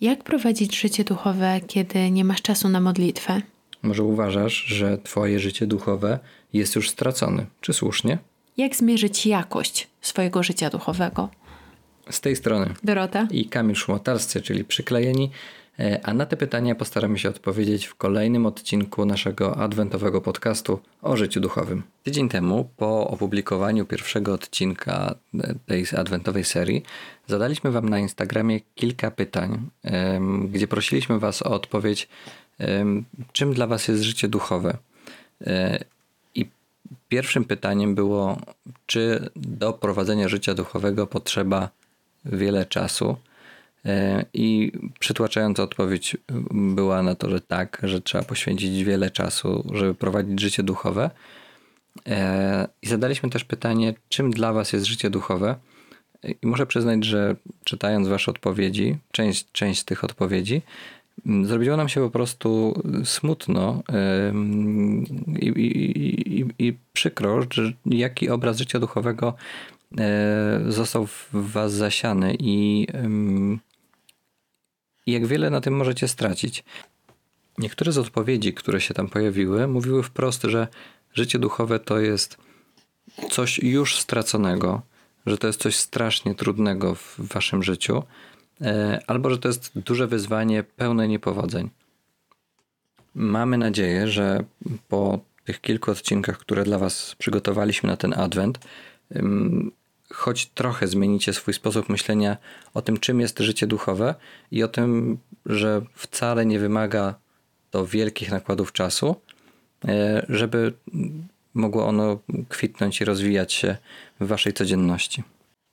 Jak prowadzić życie duchowe, kiedy nie masz czasu na modlitwę? Może uważasz, że Twoje życie duchowe jest już stracone? Czy słusznie? Jak zmierzyć jakość swojego życia duchowego? Z tej strony Dorota? i Kamil Szmotarscy, czyli przyklejeni, a na te pytania postaramy się odpowiedzieć w kolejnym odcinku naszego adwentowego podcastu o życiu duchowym. Tydzień temu, po opublikowaniu pierwszego odcinka e, tej adwentowej serii, zadaliśmy Wam na Instagramie kilka pytań, gdzie prosiliśmy Was o odpowiedź, czym dla Was jest życie duchowe. E, I pierwszym pytaniem było, czy do prowadzenia życia duchowego potrzeba wiele czasu. E, I przytłaczająca odpowiedź była na to, że tak, że trzeba poświęcić wiele czasu, żeby prowadzić życie duchowe. E, I zadaliśmy też pytanie, czym dla Was jest życie duchowe? I muszę przyznać, że czytając Wasze odpowiedzi, część, część z tych odpowiedzi, m, zrobiło nam się po prostu smutno i, i, i, i przykro, że jaki obraz życia duchowego e, został w Was zasiany i i jak wiele na tym możecie stracić. Niektóre z odpowiedzi, które się tam pojawiły, mówiły wprost, że życie duchowe to jest coś już straconego, że to jest coś strasznie trudnego w waszym życiu, e, albo że to jest duże wyzwanie pełne niepowodzeń. Mamy nadzieję, że po tych kilku odcinkach, które dla Was przygotowaliśmy na ten adwent, choć trochę zmienicie swój sposób myślenia o tym, czym jest życie duchowe i o tym, że wcale nie wymaga to wielkich nakładów czasu, e, żeby mogło ono kwitnąć i rozwijać się w Waszej codzienności.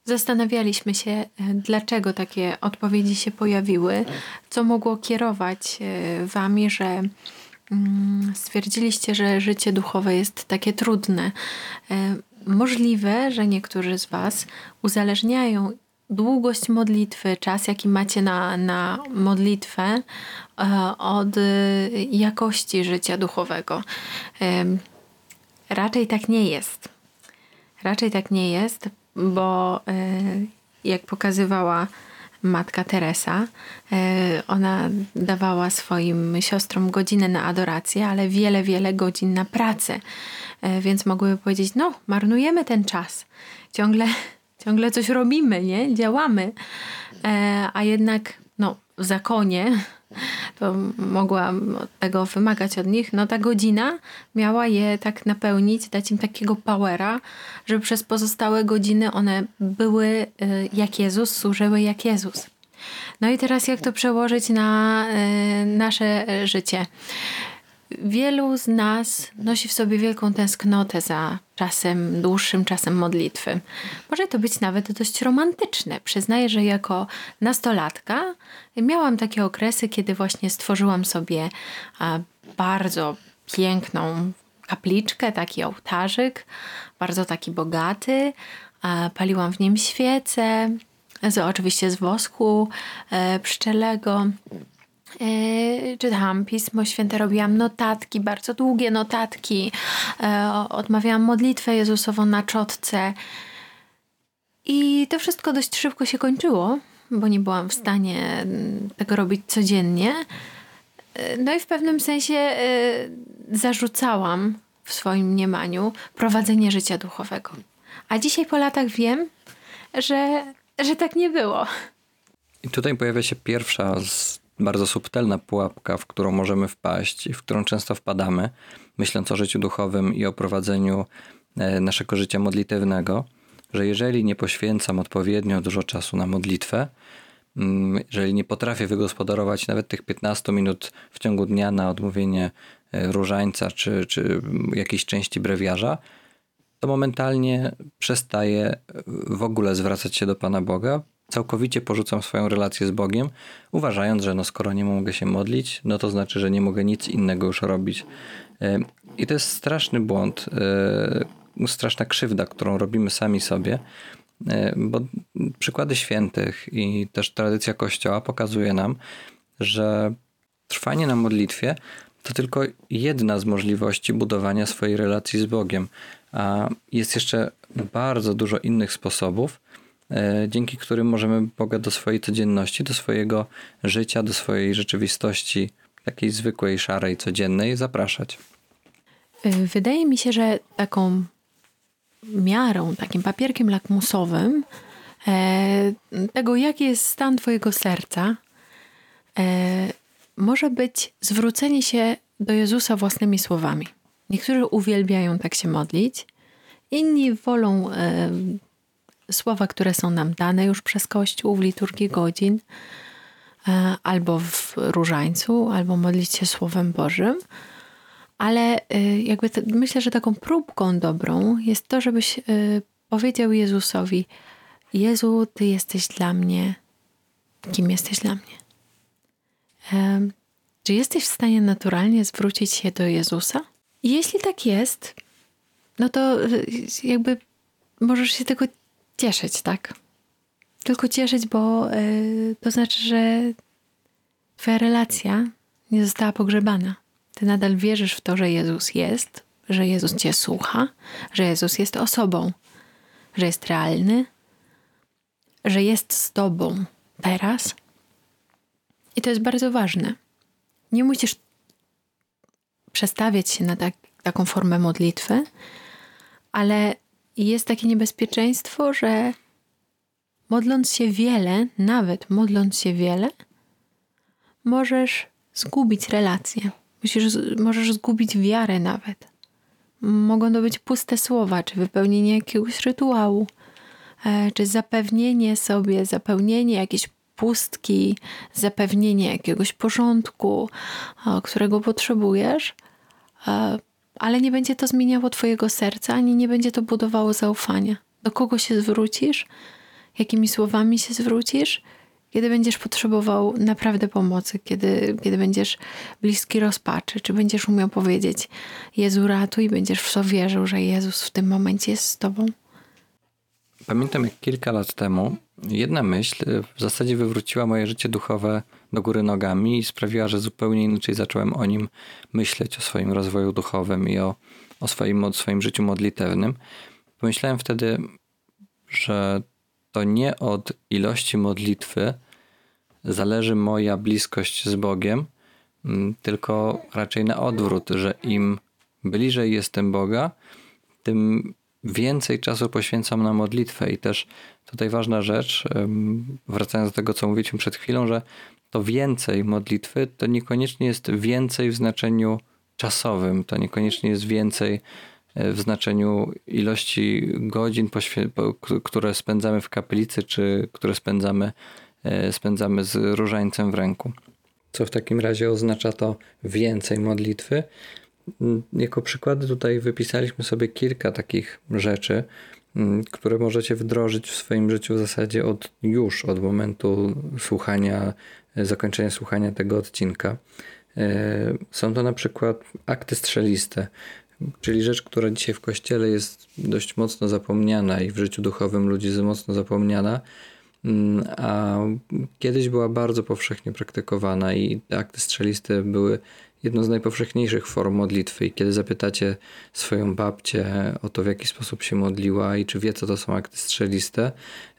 Zastanawialiśmy się, e, dlaczego takie odpowiedzi się pojawiły, co mogło kierować e, wami, że mm, stwierdziliście, że życie duchowe jest takie trudne. Możliwe, że niektórzy z Was uzależniają długość modlitwy, czas, jaki macie na, na modlitwę, e, od e, jakości życia duchowego. Raczej tak nie jest. Raczej tak nie jest, bo e, jak pokazywała matka Teresa, e, ona dawała swoim siostrom godzinę na adorację, ale wiele, wiele godzin na pracę. E, Więc mogłyby powiedzieć, no, marnujemy ten czas. Ciągle, ciągle coś robimy, nie? Działamy. E, A jednak, no, w zakonie to mogłam tego wymagać od nich, no ta godzina miała je tak napełnić, dać im takiego powera, żeby przez pozostałe godziny one były y, jak Jezus, służyły jak Jezus. No i teraz jak to przełożyć na y, nasze życie? Wielu z nas nosi w sobie wielką tęsknotę za czasem, dłuższym czasem modlitwy. Może to być nawet dość romantyczne. Przyznaję, że jako nastolatka miałam takie okresy, kiedy właśnie stworzyłam sobie bardzo piękną kapliczkę, taki ołtarzyk, bardzo taki bogaty. Paliłam w nim świece, z, oczywiście z wosku e, pszczelego. E, czytałam Pismo Święte, robiłam notatki, bardzo długie notatki, e, odmawiałam modlitwę Jezusową na czotce. I to wszystko dość szybko się kończyło, bo nie byłam w stanie mm, tego robić codziennie. E, No i w pewnym sensie zarzucałam w swoim mniemaniu prowadzenie życia duchowego. A dzisiaj po latach wiem, że, że tak nie było. I tutaj pojawia się pierwsza z bardzo subtelna pułapka, w którą możemy wpaść i w którą często wpadamy, myśląc o życiu duchowym i o prowadzeniu e, naszego życia modlitewnego, że jeżeli nie poświęcam odpowiednio dużo czasu na modlitwę, mm, jeżeli nie potrafię wygospodarować nawet tych 15 minut w ciągu dnia na odmówienie e, różańca czy, czy jakiejś części brewiarza, to momentalnie przestaję w ogóle zwracać się do Pana Boga, całkowicie porzucam swoją relację z Bogiem, uważając, że no skoro nie mogę się modlić, no to znaczy, że nie mogę nic innego już robić. E, I to jest straszny błąd, e, straszna krzywda, którą robimy sami sobie, e, bo przykłady świętych i też tradycja Kościoła pokazuje nam, że trwanie na modlitwie to tylko jedna z możliwości budowania swojej relacji z Bogiem, a jest jeszcze bardzo dużo innych sposobów, dzięki którym możemy Boga do swojej codzienności, do swojego życia, do swojej rzeczywistości, takiej zwykłej, szarej, codziennej, zapraszać. Wydaje mi się, że taką miarą, takim papierkiem lakmusowym e, tego, jaki jest stan Twojego serca, e, może być zwrócenie się do Jezusa własnymi słowami. Niektórzy uwielbiają tak się modlić, inni wolą e, słowa, które są nam dane już przez Kościół w liturgii godzin, e, albo w różańcu, albo modlić się Słowem Bożym. Ale y, jakby myślę, że taką próbką dobrą jest to, żebyś y, powiedział Jezusowi: Jezu, Ty jesteś dla mnie. Kim jesteś dla mnie? Czy jesteś w stanie naturalnie zwrócić się do Jezusa? Jeśli tak jest, no to jakby możesz się tylko cieszyć, tak? Tylko cieszyć, bo to znaczy, że Twoja relacja nie została pogrzebana. Ty nadal wierzysz w to, że Jezus jest, że Jezus Cię słucha, że Jezus jest osobą, że jest realny, że jest z Tobą teraz. I to jest bardzo ważne. Nie musisz przestawiać się na tak, taką formę modlitwy, ale jest takie niebezpieczeństwo, że modląc się wiele, nawet modląc się wiele, możesz zgubić relację. Musisz, możesz zgubić wiarę nawet. Mogą to być puste słowa, czy wypełnienie jakiegoś rytuału, e, czy zapewnienie sobie, zapełnienie jakiejś pustki, zapewnienie jakiegoś porządku, którego potrzebujesz, e, ale nie będzie to zmieniało Twojego serca, ani nie będzie to budowało zaufania. Do kogo się zwrócisz, jakimi słowami się zwrócisz kiedy będziesz potrzebował naprawdę pomocy, kiedy, kiedy będziesz bliski rozpaczy, czy będziesz umiał powiedzieć Jezu ratuj, będziesz w to wierzył, że Jezus w tym momencie jest z tobą? Pamiętam jak kilka lat temu jedna myśl w zasadzie wywróciła moje życie duchowe do góry nogami i sprawiła, że zupełnie inaczej zacząłem o nim myśleć, o swoim rozwoju duchowym i o, o swoim, o swoim życiu modlitewnym. Pomyślałem wtedy, że to nie od ilości modlitwy zależy moja bliskość z Bogiem, mm, tylko raczej na odwrót, że im bliżej jestem Boga, tym więcej czasu poświęcam na modlitwę. I też tutaj ważna rzecz, wracając do tego, co mówiliśmy przed chwilą, że to więcej modlitwy to niekoniecznie jest więcej w znaczeniu czasowym, to niekoniecznie jest więcej e, w znaczeniu ilości godzin, które spędzamy w kaplicy, czy które spędzamy E, spędzamy z różańcem w ręku. Co w takim razie oznacza to więcej modlitwy? Jako przykłady tutaj wypisaliśmy sobie kilka takich rzeczy, które możecie wdrożyć w swoim życiu w zasadzie od już, od momentu słuchania, e, zakończenia słuchania tego odcinka. E, są to na przykład akty strzeliste, czyli rzecz, która dzisiaj w kościele jest dość mocno zapomniana i w życiu duchowym ludzi jest mocno zapomniana, Mm, a kiedyś była bardzo powszechnie praktykowana i akty strzeliste były jedną z najpowszechniejszych form modlitwy. I kiedy zapytacie swoją babcię o to, w jaki sposób się modliła i czy wie, co to są akty strzeliste,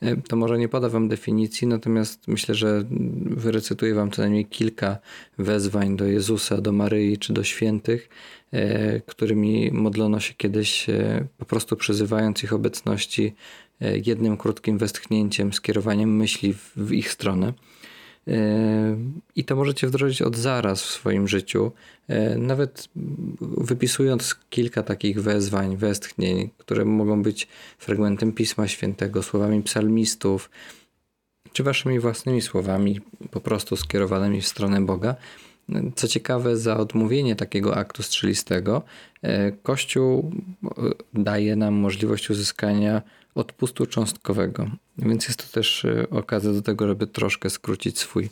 e, to może nie poda wam definicji, natomiast myślę, że wyrecytuję wam co najmniej kilka wezwań do Jezusa, do Maryi czy do świętych, e, którymi modlono się kiedyś, e, po prostu przyzywając ich obecności jednym krótkim westchnięciem, skierowaniem myśli w ich stronę. E, I to możecie wdrożyć od zaraz w swoim życiu, e, nawet wypisując kilka takich wezwań, westchnień, które mogą być fragmentem Pisma Świętego, słowami psalmistów, czy waszymi własnymi słowami, po prostu skierowanymi w stronę Boga. Co ciekawe, za odmówienie takiego aktu strzelistego, Kościół daje nam możliwość uzyskania odpustu cząstkowego. Więc jest to też e, okazja do tego, żeby troszkę skrócić swój,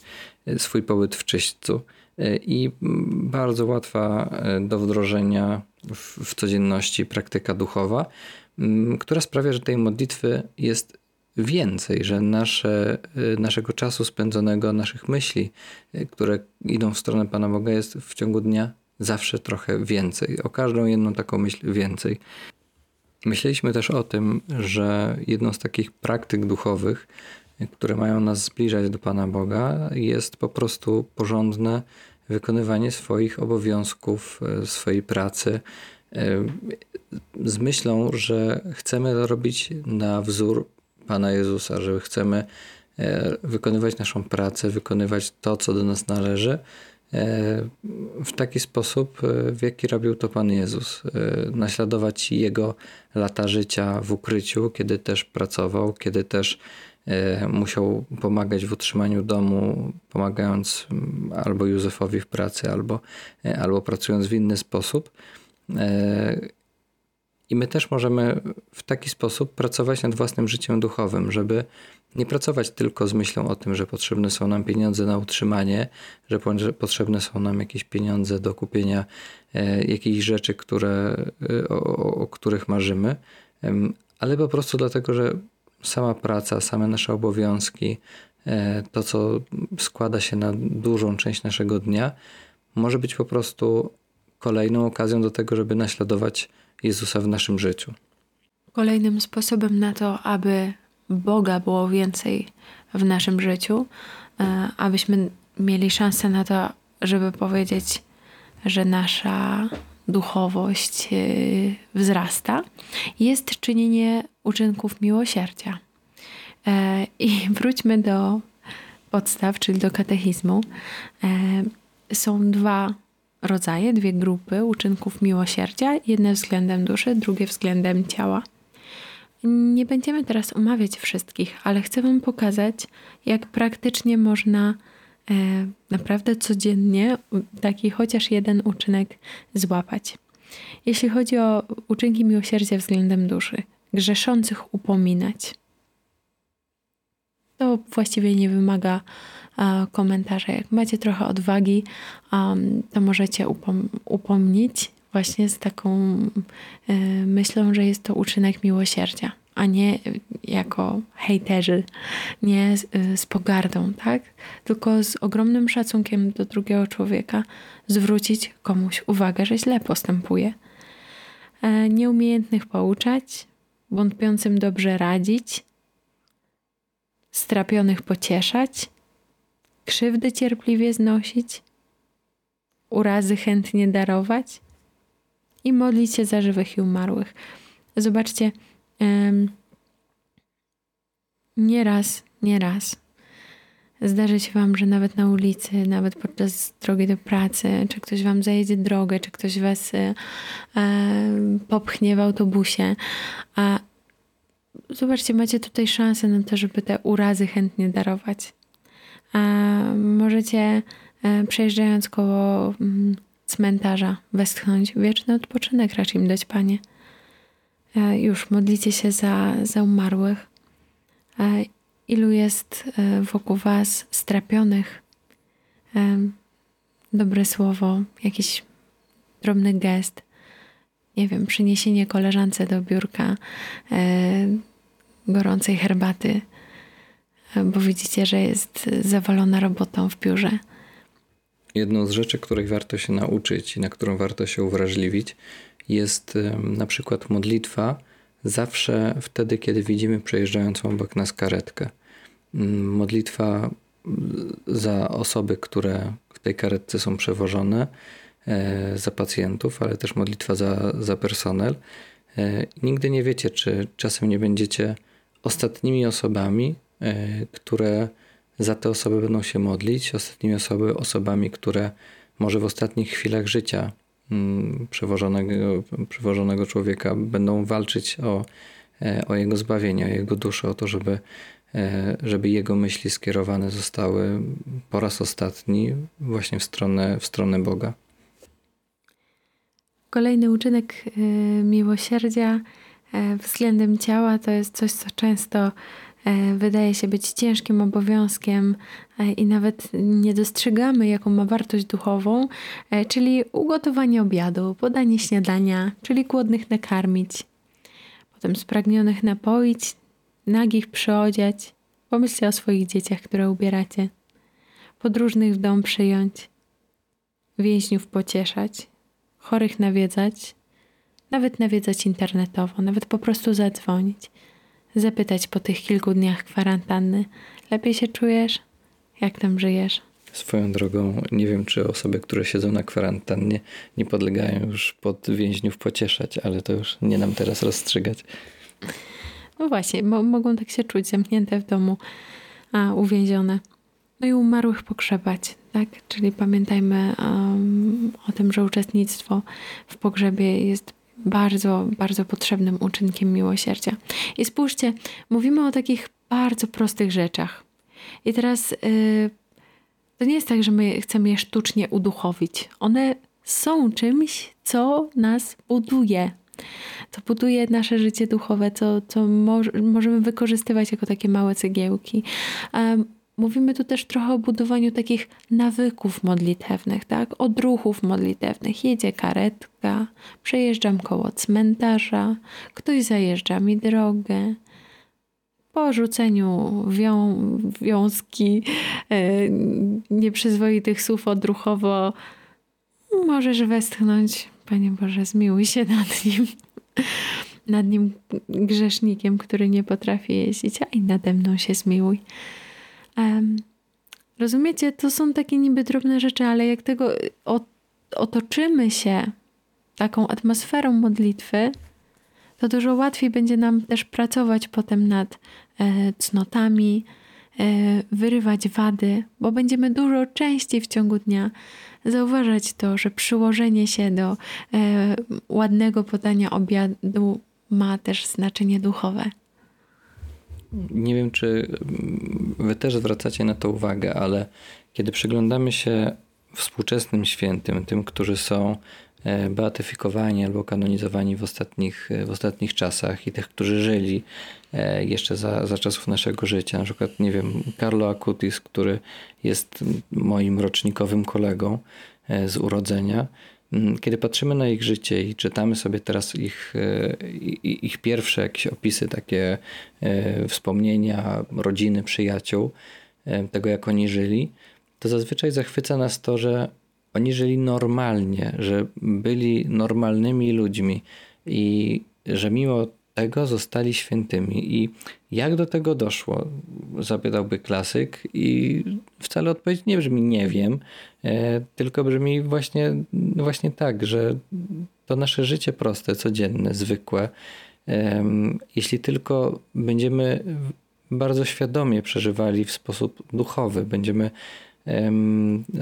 e, swój pobyt w czyśćcu. E, I bardzo łatwa do wdrożenia w, codzienności praktyka duchowa, która sprawia, że tej modlitwy jest więcej, że nasze, naszego czasu spędzonego, naszych myśli, które idą w stronę Pana Boga, jest w ciągu dnia zawsze trochę więcej. O każdą jedną taką myśl więcej. Myśleliśmy też o tym, że jedną z takich praktyk duchowych, które mają nas zbliżać do Pana Boga, jest po prostu porządne wykonywanie swoich obowiązków, e, swojej pracy, e, z myślą, że chcemy to robić na wzór Pana Jezusa, że chcemy e, wykonywać naszą pracę, wykonywać to, co do nas należy, w taki sposób, w jaki robił to Pan Jezus. Naśladować Jego lata życia w ukryciu, kiedy też pracował, kiedy też E, musiał pomagać w utrzymaniu domu, pomagając albo Józefowi w pracy, albo, e, albo pracując w inny sposób. E, I my też możemy w taki sposób pracować nad własnym życiem duchowym, żeby nie pracować tylko z myślą o tym, że potrzebne są nam pieniądze na utrzymanie, że potrzebne są nam jakieś pieniądze do kupienia jakichś rzeczy, które, o, o których marzymy, ale po prostu dlatego, że sama praca, same nasze obowiązki, e, to co składa się na dużą część naszego dnia, może być po prostu kolejną okazją do tego, żeby naśladować Jezusa w naszym życiu. Kolejnym sposobem na to, aby Boga było więcej w naszym życiu, e, abyśmy mieli szansę na to, żeby powiedzieć, że nasza duchowość e, wzrasta, jest czynienie uczynków miłosierdzia. E, I wróćmy do podstaw, czyli do katechizmu. Są dwa rodzaje, dwie grupy uczynków miłosierdzia. Jedne względem duszy, drugie względem ciała. Nie będziemy teraz omawiać wszystkich, ale chcę Wam pokazać, jak praktycznie można e, naprawdę codziennie taki chociaż jeden uczynek złapać. Jeśli chodzi o uczynki miłosierdzia względem duszy, grzeszących upominać. To właściwie nie wymaga komentarza. Jak macie trochę odwagi, to możecie upom upomnieć właśnie z taką e, myślą, że jest to uczynek miłosierdzia, a nie jako hejterzy, nie z, e, z pogardą, tak? Tylko z ogromnym szacunkiem do drugiego człowieka zwrócić komuś uwagę, że źle postępuje. E, nieumiejętnych pouczać, wątpiącym dobrze radzić, strapionych pocieszać, krzywdy cierpliwie znosić, urazy chętnie darować i modlić się za żywych i umarłych. Zobaczcie, um, nieraz, nieraz zdarzy się Wam, że nawet na ulicy, nawet podczas drogi do pracy, czy ktoś Wam zajedzie drogę, czy ktoś Was e, popchnie w autobusie, a zobaczcie, macie tutaj szansę na to, żeby te urazy chętnie darować. A możecie e, przejeżdżając koło mm, cmentarza westchnąć wieczny odpoczynek raczej im dać, Panie. E, już modlicie się za, za umarłych. E, ilu jest wokół Was strapionych? Dobre słowo, jakiś drobny gest, nie wiem, przyniesienie koleżance do biurka e, gorącej herbaty, e, bo widzicie, że jest zawalona robotą w biurze. Jedną z rzeczy, których warto się nauczyć i na którą warto się uwrażliwić, jest na przykład modlitwa zawsze wtedy, kiedy widzimy przejeżdżającą obok nas karetkę. Mm, modlitwa za osoby, które w tej karetce są przewożone, E, za pacjentów, ale też modlitwa za, za personel. E, nigdy nie wiecie, czy czasem nie będziecie ostatnimi osobami, e, które za te osoby będą się modlić, ostatnimi osoby, osobami, które może w ostatnich chwilach życia mm, przewożonego, przewożonego człowieka będą walczyć o, o jego zbawienie, o jego duszę, o to, żeby, żeby jego myśli skierowane zostały po raz ostatni właśnie w stronę, w stronę Boga. Kolejny uczynek e, miłosierdzia e, względem ciała to jest coś, co często e, wydaje się być ciężkim obowiązkiem i nawet nie dostrzegamy, jaką ma wartość duchową, czyli ugotowanie obiadu, podanie śniadania, czyli głodnych nakarmić, potem spragnionych napoić, nagich przyodziać. Pomyślcie o swoich dzieciach, które ubieracie. Podróżnych w dom przyjąć, więźniów pocieszać, chorych nawiedzać, Nawet nawiedzać internetowo, nawet po prostu zadzwonić. Zapytać po tych kilku dniach kwarantanny. Lepiej się czujesz? Jak tam żyjesz? Swoją drogą, nie wiem, czy osoby, które siedzą na kwarantannie, nie podlegają już pod więźniów pocieszać, ale to już nie nam teraz rozstrzygać. No właśnie, bo mogą tak się czuć, zamknięte w domu, a uwięzione. No i umarłych pogrzebać, tak? Czyli pamiętajmy um, o tym, że uczestnictwo w pogrzebie jest bardzo, bardzo potrzebnym uczynkiem miłosierdzia. I spójrzcie, mówimy o takich bardzo prostych rzeczach. I teraz yy, to nie jest tak, że my chcemy je sztucznie uduchowić. One są czymś, co nas buduje. Co buduje nasze życie duchowe, co, co możemy wykorzystywać jako takie małe cegiełki. Mówimy tu też trochę o budowaniu takich nawyków modlitewnych, tak? Odruchów modlitewnych. Jedzie karetka, przejeżdżam koło cmentarza, ktoś zajeżdża mi drogę. Po rzuceniu wią, wiązki e, nieprzyzwoitych słów odruchowo możesz westchnąć, Panie Boże, zmiłuj się nad nim, nad nim grzesznikiem, który nie potrafi jeździć, a i nade mną się zmiłuj. Um, rozumiecie, to są takie niby drobne rzeczy, ale jak tego otoczymy się taką atmosferą modlitwy, to dużo łatwiej będzie nam też pracować potem nad e, cnotami, e, wyrywać wady, bo będziemy dużo częściej w ciągu dnia zauważać to, że przyłożenie się do e, ładnego podania obiadu ma też znaczenie duchowe. Nie wiem, czy wy też zwracacie na to uwagę, ale kiedy przyglądamy się współczesnym świętym, tym, którzy są e, beatyfikowani albo kanonizowani w ostatnich, w ostatnich czasach i tych, którzy żyli e, jeszcze za, za czasów naszego życia. Na przykład, nie wiem, Carlo Acutis, który jest moim rocznikowym kolegą e, z urodzenia kiedy patrzymy na ich życie i czytamy sobie teraz ich, e, ich pierwsze jakieś opisy, takie e, wspomnienia rodziny, przyjaciół, e, tego jak oni żyli, to zazwyczaj zachwyca nas to, że oni żyli normalnie, że byli normalnymi ludźmi i że mimo tego zostali świętymi. I jak do tego doszło? Zapytałby klasyk, i wcale odpowiedź nie brzmi nie wiem, e, tylko brzmi właśnie, właśnie tak, że to nasze życie proste, codzienne, zwykłe. Jeśli tylko będziemy bardzo świadomie przeżywali w sposób duchowy, będziemy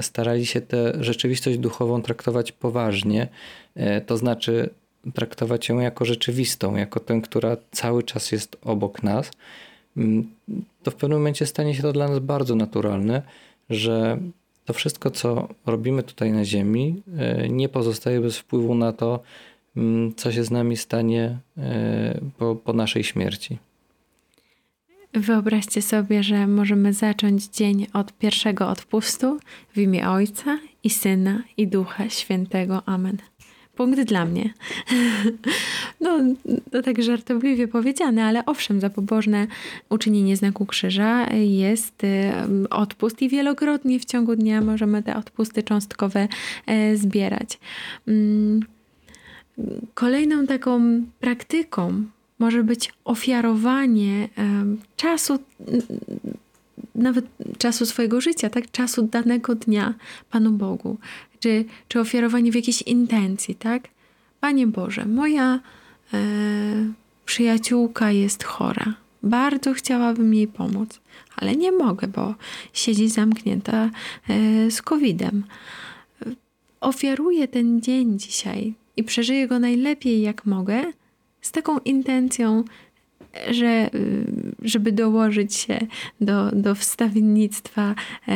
starali się tę rzeczywistość duchową traktować poważnie, e, to znaczy traktować ją jako rzeczywistą, jako tę, która cały czas jest obok nas, mm, to w pewnym momencie stanie się to dla nas bardzo naturalne, że to wszystko, co robimy tutaj na Ziemi, e, nie pozostaje bez wpływu na to, mm, co się z nami stanie e, po, po naszej śmierci. Wyobraźcie sobie, że możemy zacząć dzień od pierwszego odpustu w imię Ojca i Syna i Ducha Świętego. Amen. Punkt dla mnie. No, to tak żartobliwie powiedziane, ale owszem, za pobożne uczynienie znaku krzyża jest odpust i wielokrotnie w ciągu dnia możemy te odpusty cząstkowe e, zbierać. Mm, kolejną taką praktyką może być ofiarowanie czasu nawet czasu swojego życia, tak? Czasu danego dnia Panu Bogu czy, czy ofiarowanie w jakiejś intencji, tak? Panie Boże, moja e, przyjaciółka jest chora. Bardzo chciałabym jej pomóc, ale nie mogę, bo siedzi zamknięta e, z COVID-em. Ofiaruję ten dzień dzisiaj i przeżyję go najlepiej jak mogę, z taką intencją, że, żeby dołożyć się do, do wstawiennictwa e,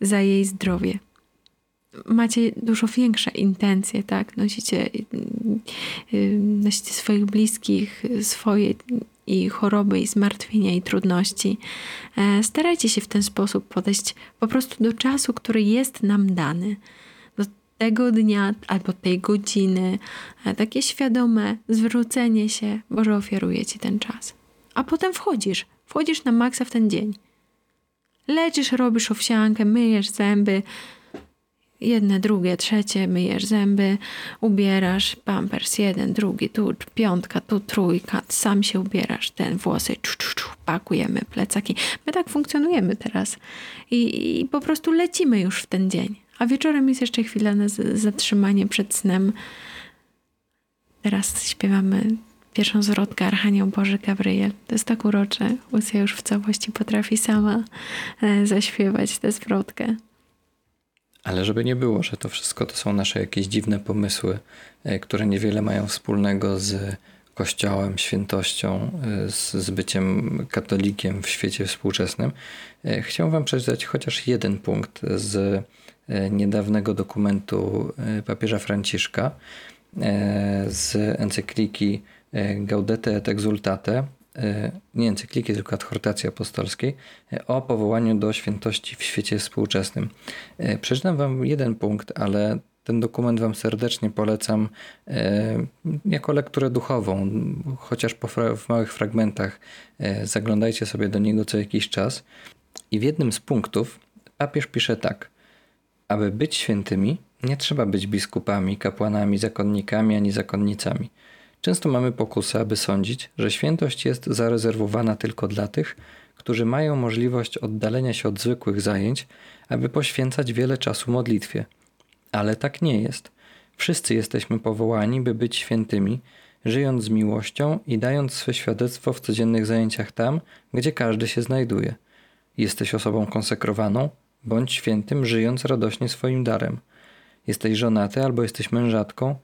za jej zdrowie macie dużo większe intencje, tak? Nosicie, y, y, nosicie swoich bliskich, swoje i choroby, i zmartwienia, i trudności. E, starajcie się w ten sposób podejść po prostu do czasu, który jest nam dany. Do tego dnia albo tej godziny. E, takie świadome zwrócenie się, Boże, ofiaruję Ci ten czas. A potem wchodzisz, wchodzisz na maksa w ten dzień. Leczysz, robisz owsiankę, myjesz zęby, jedne, drugie, trzecie, myjesz zęby, ubierasz, pampers, jeden, drugi, tu piątka, tu trójka, sam się ubierasz, ten włosy, czu, czu, czu, pakujemy plecaki. My tak funkcjonujemy teraz I, i po prostu lecimy już w ten dzień. A wieczorem jest jeszcze chwila na zatrzymanie przed snem. Teraz śpiewamy pierwszą zwrotkę Archanioł Boży Gabriel. To jest tak urocze. Lucja już w całości potrafi sama e, zaśpiewać tę zwrotkę. Ale żeby nie było, że to wszystko to są nasze jakieś dziwne pomysły, e, które niewiele mają wspólnego z Kościołem, świętością, e, z, z byciem katolikiem w świecie współczesnym, chciałbym Wam przeczytać chociaż jeden punkt z niedawnego dokumentu papieża Franciszka z encykliki E, Gaudete et Exultate, e, nie encykliki, tylko adhortacji apostolskiej, e, o powołaniu do świętości w świecie współczesnym. Przeczytam Wam jeden punkt, ale ten dokument Wam serdecznie polecam jako lekturę duchową, chociaż w małych fragmentach zaglądajcie sobie do niego co jakiś czas. I w jednym z punktów papież pisze tak: Aby być świętymi, nie trzeba być biskupami, kapłanami, zakonnikami ani zakonnicami. Często mamy pokusę, aby sądzić, że świętość jest zarezerwowana tylko dla tych, którzy mają możliwość oddalenia się od zwykłych zajęć, aby poświęcać wiele czasu modlitwie. Ale tak nie jest. Wszyscy jesteśmy powołani, by być świętymi, żyjąc z miłością i dając swe świadectwo w codziennych zajęciach tam, gdzie każdy się znajduje. Jesteś osobą konsekrowaną, bądź świętym, żyjąc radośnie swoim darem. Jesteś żonaty albo jesteś mężatką,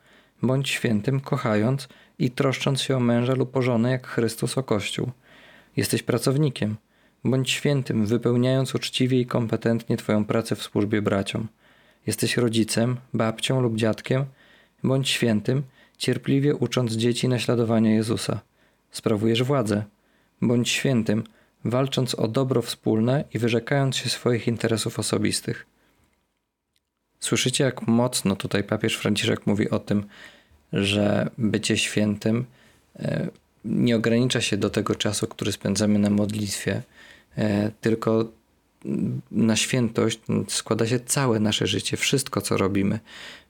bądź świętym, kochając i troszcząc się o męża lub o żonę, jak Chrystus o Kościół. Jesteś pracownikiem, bądź świętym, wypełniając uczciwie i kompetentnie Twoją pracę w służbie braciom. Jesteś rodzicem, babcią lub dziadkiem, bądź świętym, cierpliwie ucząc dzieci naśladowania Jezusa. Sprawujesz władzę, bądź świętym, walcząc o dobro wspólne i wyrzekając się swoich interesów osobistych. Słyszycie, jak mocno tutaj papież Franciszek mówi o tym, że bycie świętym e, nie ogranicza się do tego czasu, który spędzamy na modlitwie, e, tylko na świętość składa się całe nasze życie, wszystko co robimy.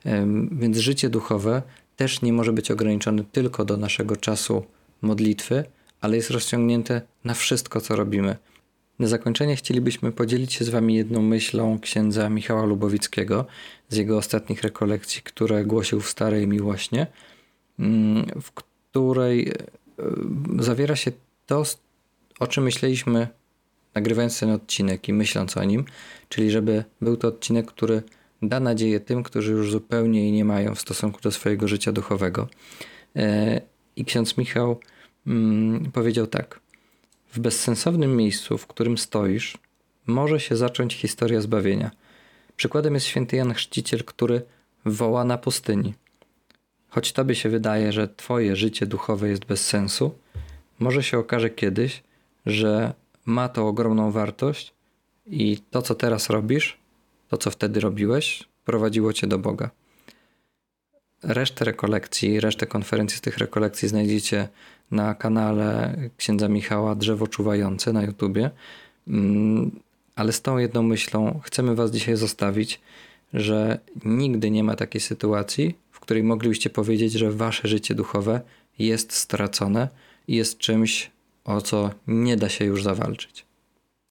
E, więc życie duchowe też nie może być ograniczone tylko do naszego czasu modlitwy, ale jest rozciągnięte na wszystko co robimy. Na zakończenie chcielibyśmy podzielić się z Wami jedną myślą księdza Michała Lubowickiego z jego ostatnich rekolekcji, które głosił w Starej Miłośnie, mm, w której e, zawiera się to, o czym myśleliśmy nagrywając ten odcinek i myśląc o nim, czyli żeby był to odcinek, który da nadzieję tym, którzy już zupełnie jej nie mają w stosunku do swojego życia duchowego. E, I ksiądz Michał mm, powiedział tak – w bezsensownym miejscu, w którym stoisz, może się zacząć historia zbawienia. Przykładem jest święty Jan Chrzciciel, który woła na pustyni. Choć tobie się wydaje, że twoje życie duchowe jest bez sensu, może się okaże kiedyś, że ma to ogromną wartość i to, co teraz robisz, to, co wtedy robiłeś, prowadziło cię do Boga. Resztę rekolekcji, resztę konferencji z tych rekolekcji znajdziecie na kanale księdza Michała Drzewo Czuwające na YouTubie. Mm, ale z tą jedną myślą chcemy Was dzisiaj zostawić, że nigdy nie ma takiej sytuacji, w której moglibyście powiedzieć, że Wasze życie duchowe jest stracone i jest czymś, o co nie da się już zawalczyć.